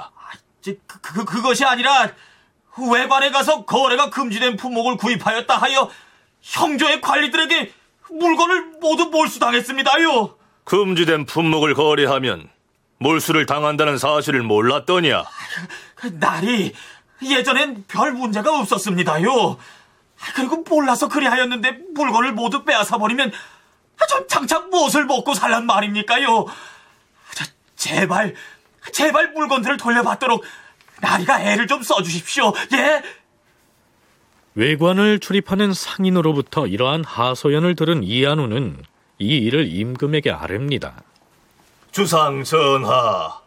그, 그, 그것이 아니라 외관에 가서 거래가 금지된 품목을 구입하였다 하여 형조의 관리들에게 물건을 모두 몰수당했습니다요. 금지된 품목을 거래하면 몰수를 당한다는 사실을 몰랐더냐? 날이 예전엔 별 문제가 없었습니다요. 그리고 몰라서 그리하였는데 물건을 모두 빼앗아 버리면 저 장차 무엇을 먹고 살란 말입니까요? 제발 제발 물건들을 돌려받도록 나리가 애를 좀 써주십시오. 예? 외관을 출입하는 상인으로부터 이러한 하소연을 들은 이한우는 이 일을 임금에게 아릅니다. 주상 전하,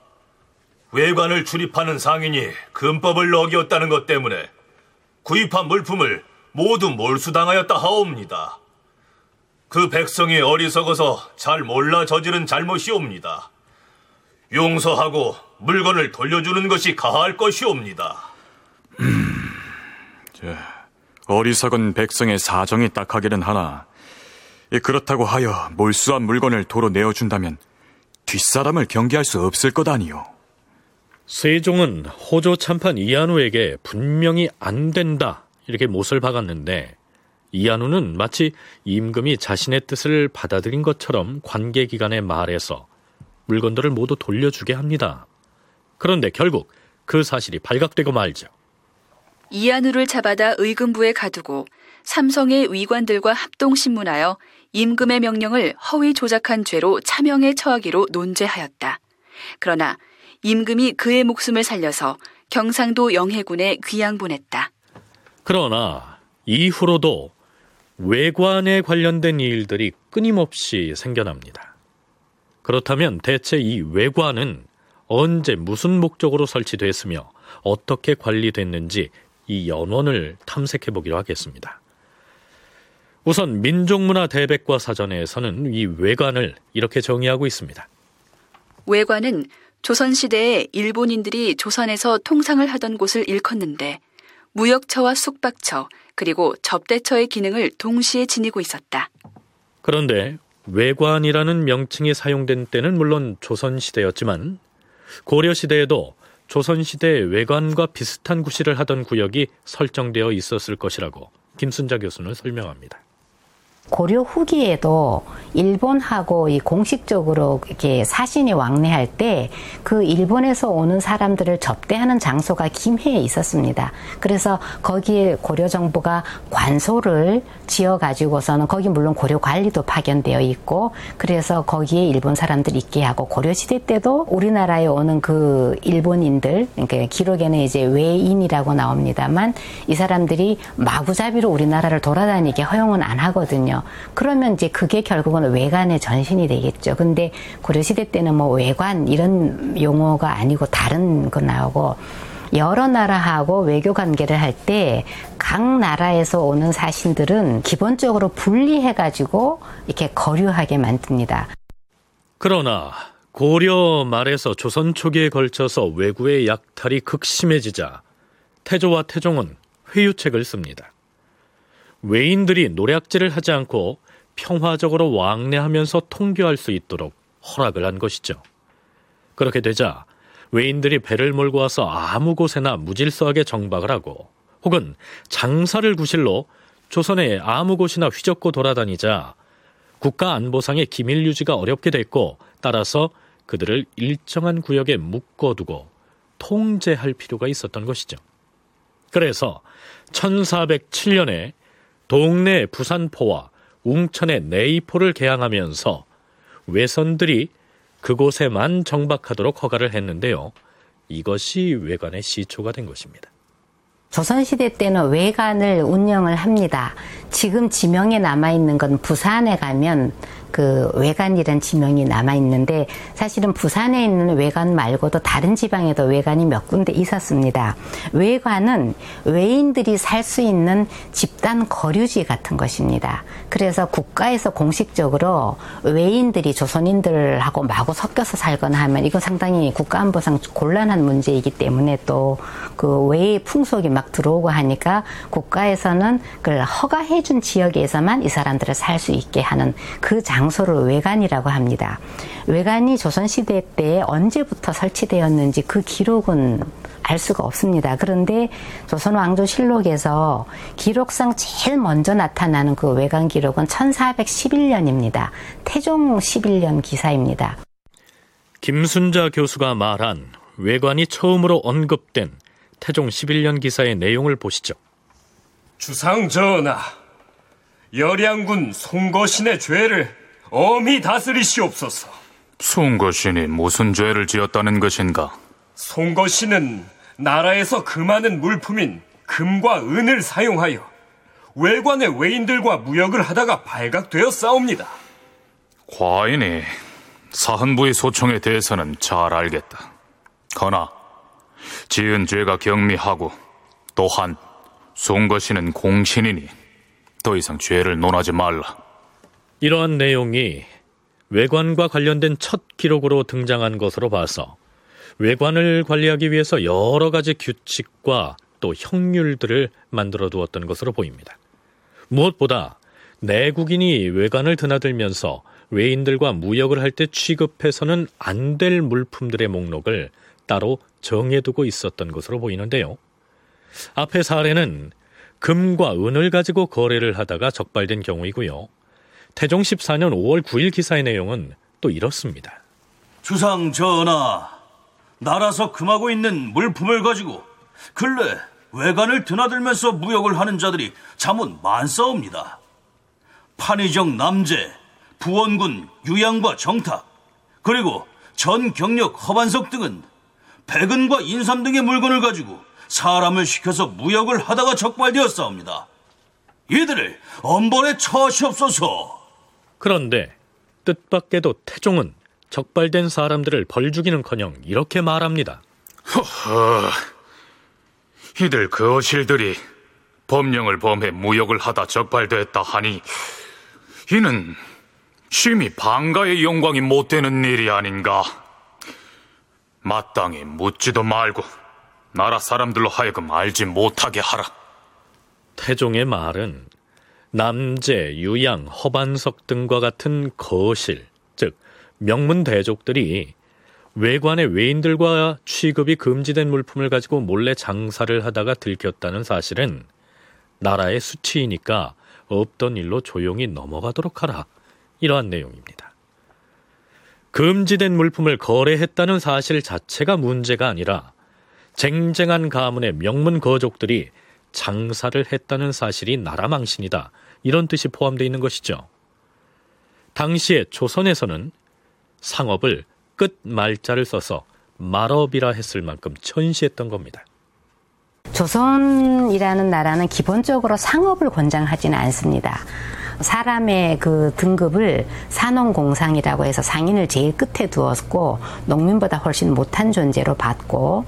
외관을 출입하는 상인이 금법을 어겼다는 것 때문에 구입한 물품을 모두 몰수당하였다 하옵니다. 그 백성이 어리석어서 잘 몰라 저지른 잘못이옵니다. 용서하고 물건을 돌려주는 것이 가할 것이옵니다. 음, 어리석은 백성의 사정이 딱하기는 하나 그렇다고 하여 몰수한 물건을 도로 내어준다면 뒷사람을 경계할 수 없을 것 아니요. 세종은 호조 참판 이한우에게 분명히 안 된다 이렇게 못을 박았는데 이한우는 마치 임금이 자신의 뜻을 받아들인 것처럼 관계 기관에 말해서 물건들을 모두 돌려주게 합니다. 그런데 결국 그 사실이 발각되고 말죠. 이한우를 잡아다 의금부에 가두고 삼성의 위관들과 합동 신문하여 임금의 명령을 허위 조작한 죄로 차명에 처하기로 논죄하였다. 그러나 임금이 그의 목숨을 살려서 경상도 영해군에 귀양 보냈다. 그러나 이후로도 외관에 관련된 일들이 끊임없이 생겨납니다. 그렇다면 대체 이 외관은 언제 무슨 목적으로 설치됐으며 어떻게 관리됐는지 이 연원을 탐색해 보기로 하겠습니다. 우선 민족문화 대백과 사전에서는 이 외관을 이렇게 정의하고 있습니다. 외관은 조선시대에 일본인들이 조선에서 통상을 하던 곳을 일컫는데 무역처와 숙박처 그리고 접대처의 기능을 동시에 지니고 있었다. 그런데 외관이라는 명칭이 사용된 때는 물론 조선시대였지만 고려시대에도 조선시대 외관과 비슷한 구실을 하던 구역이 설정되어 있었을 것이라고 김순자 교수는 설명합니다. 고려 후기에도 일본하고 이 공식적으로 이렇게 사신이 왕래할 때 그 일본에서 오는 사람들을 접대하는 장소가 김해에 있었습니다. 그래서 거기에 고려 정부가 관소를 지어 가지고서는 거기 물론 고려 관리도 파견되어 있고 그래서 거기에 일본 사람들 있게 하고 고려 시대 때도 우리나라에 오는 그 일본인들 그러니까 기록에는 이제 외인이라고 나옵니다만 이 사람들이 마구잡이로 우리나라를 돌아다니게 허용은 안 하거든요. 그러면 이제 그게 결국은 외관의 전신이 되겠죠. 근데 고려시대 때는 뭐 외관 이런 용어가 아니고 다른 거 나오고 여러 나라하고 외교 관계를 할 때 각 나라에서 오는 사신들은 기본적으로 분리해가지고 이렇게 거류하게 만듭니다. 그러나 고려 말에서 조선 초기에 걸쳐서 외구의 약탈이 극심해지자 태조와 태종은 회유책을 씁니다. 외인들이 노략질을 하지 않고 평화적으로 왕래하면서 통교할 수 있도록 허락을 한 것이죠. 그렇게 되자 외인들이 배를 몰고 와서 아무 곳에나 무질서하게 정박을 하고 혹은 장사를 구실로 조선의 아무 곳이나 휘젓고 돌아다니자 국가 안보상의 기밀 유지가 어렵게 됐고 따라서 그들을 일정한 구역에 묶어두고 통제할 필요가 있었던 것이죠. 그래서 1407년에 동네 부산포와 웅천의 내이포를 개항하면서 외선들이 그곳에만 정박하도록 허가를 했는데요. 이것이 외관의 시초가 된 것입니다. 조선시대 때는 외관을 운영을 합니다. 지금 지명에 남아있는 건 부산에 가면 그 외관이란 지명이 남아 있는데 사실은 부산에 있는 외관 말고도 다른 지방에도 외관이 몇 군데 있었습니다. 외관은 외인들이 살 수 있는 집단 거류지 같은 것입니다. 그래서 국가에서 공식적으로 외인들이 조선인들하고 마구 섞여서 살거나 하면 이건 상당히 국가안보상 곤란한 문제이기 때문에 또 그 외의 풍속이 막 들어오고 하니까 국가에서는 그걸 허가해준 지역에서만 이 사람들을 살 수 있게 하는 그 장. 장소를 외관이라고 합니다. 외관이 조선시대 때 언제부터 설치되었는지 그 기록은 알 수가 없습니다. 그런데 조선 왕조 실록에서 기록상 제일 먼저 나타나는 그 외관 기록은 1411년입니다. 태종 11년 기사입니다. 김순자 교수가 말한 외관이 처음으로 언급된 태종 11년 기사의 내용을 보시죠. 주상 전하, 열양군 송거신의 죄를 엄히 다스리시옵소서. 송거신이 무슨 죄를 지었다는 것인가? 송거신은 나라에서 그 많은 물품인 금과 은을 사용하여 외관의 외인들과 무역을 하다가 발각되어 싸웁니다. 과인이 사헌부의 소총에 대해서는 잘 알겠다. 그러나 지은 죄가 경미하고 또한 송거신은 공신이니 더 이상 죄를 논하지 말라. 이러한 내용이 외관과 관련된 첫 기록으로 등장한 것으로 봐서 외관을 관리하기 위해서 여러 가지 규칙과 또 형률들을 만들어 두었던 것으로 보입니다. 무엇보다 내국인이 외관을 드나들면서 외인들과 무역을 할 때 취급해서는 안 될 물품들의 목록을 따로 정해두고 있었던 것으로 보이는데요. 앞의 사례는 금과 은을 가지고 거래를 하다가 적발된 경우이고요. 태종 14년 5월 9일 기사의 내용은 또 이렇습니다. 주상 전하, 나라서 금하고 있는 물품을 가지고 근래 외관을 드나들면서 무역을 하는 자들이 자문 많사옵니다. 판의정 남재, 부원군 유양과 정탁, 그리고 전 경력 허반석 등은 백은과 인삼 등의 물건을 가지고 사람을 시켜서 무역을 하다가 적발되었사옵니다. 이들을 엄벌에 처하시옵소서. 그런데 뜻밖에도 태종은 적발된 사람들을 벌주기는커녕 이렇게 말합니다. 허허, 이들 거실들이 법령을 범해 무역을 하다 적발됐다 하니 이는 심히 방가의 영광이 못 되는 일이 아닌가. 마땅히 묻지도 말고 나라 사람들로 하여금 알지 못하게 하라. 태종의 말은 남재, 유양, 허반석 등과 같은 거실, 즉 명문 대족들이 외관의 외인들과 취급이 금지된 물품을 가지고 몰래 장사를 하다가 들켰다는 사실은 나라의 수치이니까 없던 일로 조용히 넘어가도록 하라. 이러한 내용입니다. 금지된 물품을 거래했다는 사실 자체가 문제가 아니라 쟁쟁한 가문의 명문 거족들이 장사를 했다는 사실이 나라 망신이다. 이런 뜻이 포함되어 있는 것이죠. 당시에 조선에서는 상업을 끝 말자를 써서 말업이라 했을 만큼 천시했던 겁니다. 조선이라는 나라는 기본적으로 상업을 권장하지는 않습니다. 사람의 그 등급을 산업공상이라고 해서 상인을 제일 끝에 두었고 농민보다 훨씬 못한 존재로 봤고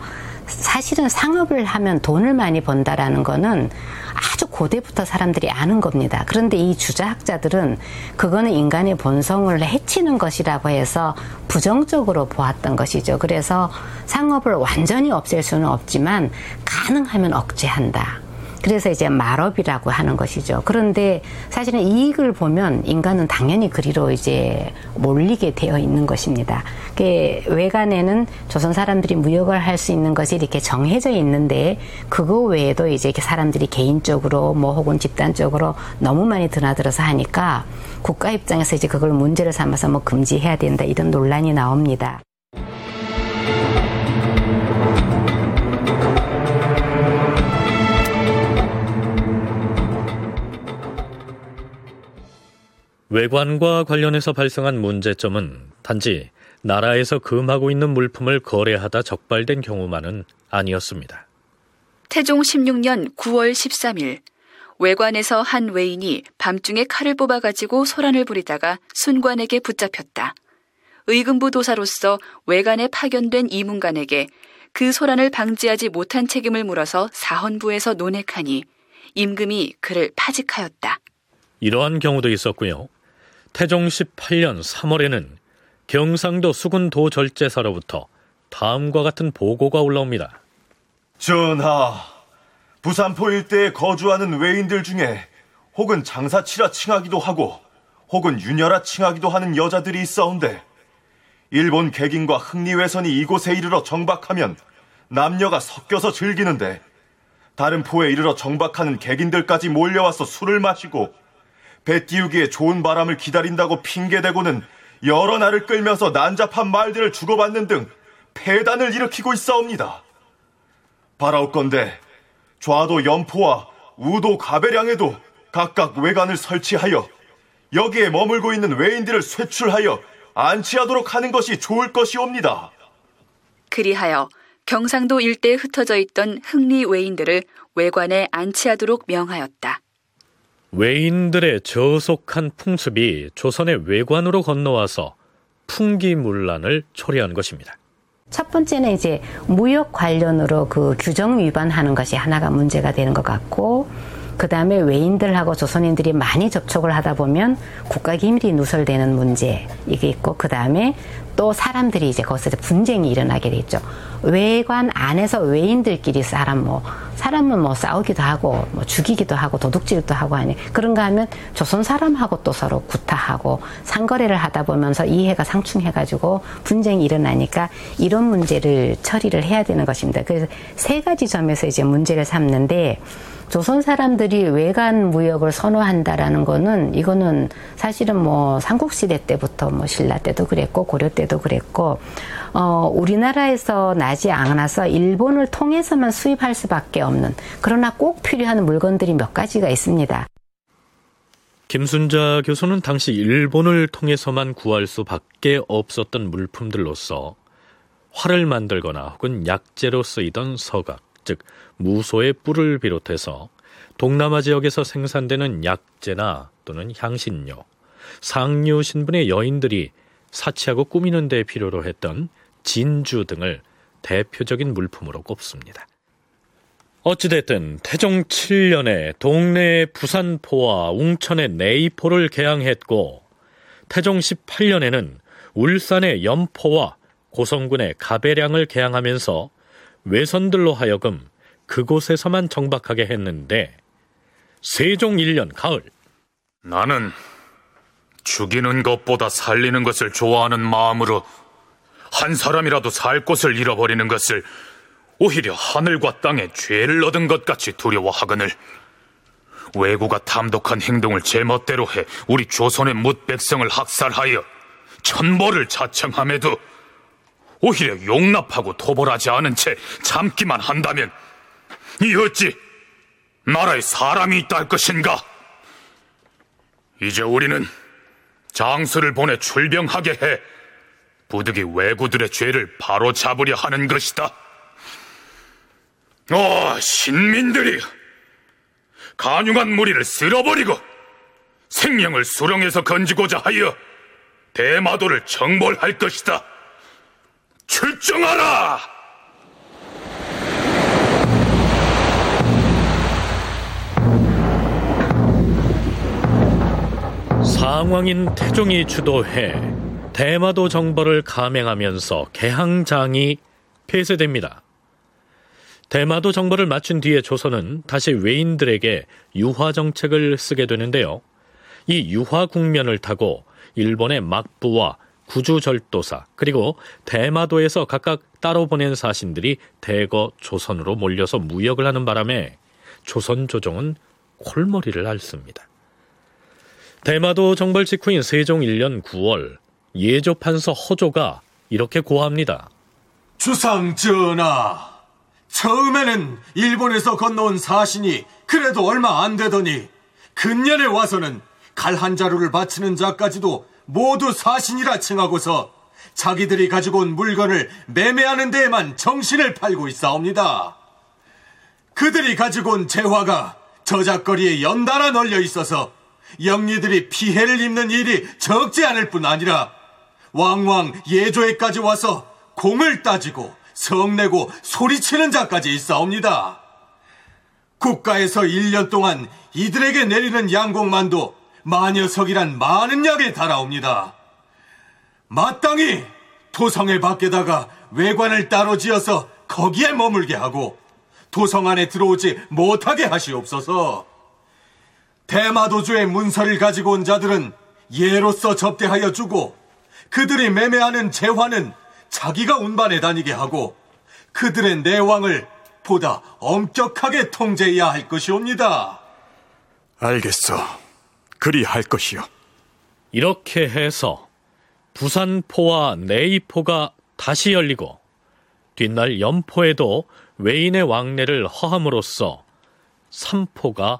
사실은 상업을 하면 돈을 많이 번다라는 거는 아주 고대부터 사람들이 아는 겁니다. 그런데 이 주자학자들은 그거는 인간의 본성을 해치는 것이라고 해서 부정적으로 보았던 것이죠. 그래서 상업을 완전히 없앨 수는 없지만 가능하면 억제한다. 그래서 이제 말업이라고 하는 것이죠. 그런데 사실은 이익을 보면 인간은 당연히 그리로 이제 몰리게 되어 있는 것입니다. 외관에는 조선 사람들이 무역을 할 수 있는 것이 이렇게 정해져 있는데 그거 외에도 이제 사람들이 개인적으로 뭐 혹은 집단적으로 너무 많이 드나들어서 하니까 국가 입장에서 이제 그걸 문제를 삼아서 뭐 금지해야 된다 이런 논란이 나옵니다. 외관과 관련해서 발생한 문제점은 단지 나라에서 금하고 있는 물품을 거래하다 적발된 경우만은 아니었습니다. 태종 16년 9월 13일 외관에서 한 외인이 밤중에 칼을 뽑아 가지고 소란을 부리다가 순관에게 붙잡혔다. 의금부 도사로서 외관에 파견된 이문관에게 그 소란을 방지하지 못한 책임을 물어서 사헌부에서 논핵하니 임금이 그를 파직하였다. 이러한 경우도 있었고요. 태종 18년 3월에는 경상도 수군 도 절제사로부터 다음과 같은 보고가 올라옵니다. 전하, 부산포 일대에 거주하는 외인들 중에 혹은 장사치라 칭하기도 하고 혹은 유녀라 칭하기도 하는 여자들이 있어온데 일본 객인과 흥리외선이 이곳에 이르러 정박하면 남녀가 섞여서 즐기는데 다른 포에 이르러 정박하는 객인들까지 몰려와서 술을 마시고 배 띄우기에 좋은 바람을 기다린다고 핑계대고는 여러 날을 끌면서 난잡한 말들을 주고받는 등 폐단을 일으키고 있사옵니다. 바라옵건대 좌도 연포와 우도 가배량에도 각각 외관을 설치하여 여기에 머물고 있는 외인들을 쇠출하여 안치하도록 하는 것이 좋을 것이옵니다. 그리하여 경상도 일대에 흩어져 있던 흥리 외인들을 외관에 안치하도록 명하였다. 외인들의 저속한 풍습이 조선의 외관으로 건너와서 풍기문란을 초래한 것입니다. 첫 번째는 이제 무역 관련으로 그 규정 위반하는 것이 하나가 문제가 되는 것 같고, 그 다음에 외인들하고 조선인들이 많이 접촉을 하다 보면 국가 기밀이 누설되는 문제 이게 있고 그 다음에 또 사람들이 이제 거기서 분쟁이 일어나게 되죠. 외관 안에서 외인들끼리 사람 뭐 사람은 뭐 싸우기도 하고 뭐 죽이기도 하고 도둑질도 하고 하니 그런가 하면 조선 사람하고 또 서로 구타하고 상거래를 하다 보면서 이해가 상충해가지고 분쟁이 일어나니까 이런 문제를 처리를 해야 되는 것입니다. 그래서 세 가지 점에서 이제 문제를 삼는데 조선 사람들이 외관 무역을 선호한다라는 거는 이거는 사실은 뭐 삼국시대 때부터 뭐 신라 때도 그랬고 고려 때도 그랬고 어 우리나라에서 나지 않아서 일본을 통해서만 수입할 수밖에 없는 그러나 꼭 필요한 물건들이 몇 가지가 있습니다. 김순자 교수는 당시 일본을 통해서만 구할 수밖에 없었던 물품들로서 활을 만들거나 혹은 약재로 쓰이던 서각, 즉 무소의 뿔을 비롯해서 동남아 지역에서 생산되는 약재나 또는 향신료, 상류 신분의 여인들이 사치하고 꾸미는 데 필요로 했던 진주 등을 대표적인 물품으로 꼽습니다. 어찌됐든 태종 7년에 동네의 부산포와 웅천의 내이포를 개항했고 태종 18년에는 울산의 연포와 고성군의 가배량을 개항하면서 외선들로 하여금 그곳에서만 정박하게 했는데 세종 1년 가을 나는 죽이는 것보다 살리는 것을 좋아하는 마음으로 한 사람이라도 살 곳을 잃어버리는 것을 오히려 하늘과 땅에 죄를 얻은 것 같이 두려워하거늘 왜구가 탐독한 행동을 제멋대로 해 우리 조선의 묻 백성을 학살하여 천벌을 자청함에도 오히려 용납하고 토벌하지 않은 채 참기만 한다면 이 어찌 나라에 사람이 있다 할 것인가? 이제 우리는 장수를 보내 출병하게 해 부득이 왜구들의 죄를 바로 잡으려 하는 것이다. 어, 신민들이 간용한 무리를 쓸어버리고 생명을 수령해서 건지고자 하여 대마도를 정벌할 것이다. 출정하라! 상왕인 태종이 주도해 대마도 정벌을 감행하면서 개항장이 폐쇄됩니다. 대마도 정벌을 마친 뒤에 조선은 다시 외인들에게 유화 정책을 쓰게 되는데요. 이 유화 국면을 타고 일본의 막부와 구주절도사 그리고 대마도에서 각각 따로 보낸 사신들이 대거 조선으로 몰려서 무역을 하는 바람에 조선 조정은 콜머리를 앓습니다. 대마도 정벌 직후인 세종 1년 9월 예조 판서 허조가 이렇게 고합니다. 주상 전하, 처음에는 일본에서 건너온 사신이 그래도 얼마 안 되더니 근년에 와서는 갈한 자루를 바치는 자까지도 모두 사신이라 칭하고서 자기들이 가지고 온 물건을 매매하는 데에만 정신을 팔고 있사옵니다. 그들이 가지고 온 재화가 저작거리에 연달아 널려 있어서 영리들이 피해를 입는 일이 적지 않을 뿐 아니라 왕왕 예조에까지 와서 공을 따지고 성내고 소리치는 자까지 있사옵니다. 국가에서 1년 동안 이들에게 내리는 양곡만도 마녀석이란 많은 약에 달아옵니다. 마땅히 도성의 밖에다가 외관을 따로 지어서 거기에 머물게 하고 도성 안에 들어오지 못하게 하시옵소서. 대마도주의 문서를 가지고 온 자들은 예로서 접대하여 주고 그들이 매매하는 재화는 자기가 운반해 다니게 하고 그들의 내왕을 보다 엄격하게 통제해야 할 것이옵니다. 알겠어. 그리 할 것이요. 이렇게 해서 부산포와 내이포가 다시 열리고 뒷날 연포에도 외인의 왕래를 허함으로써 삼포가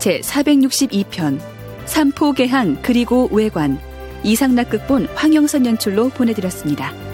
제 462편 삼포개항 그리고 외관 이상락 극본 황영선 연출로 보내드렸습니다.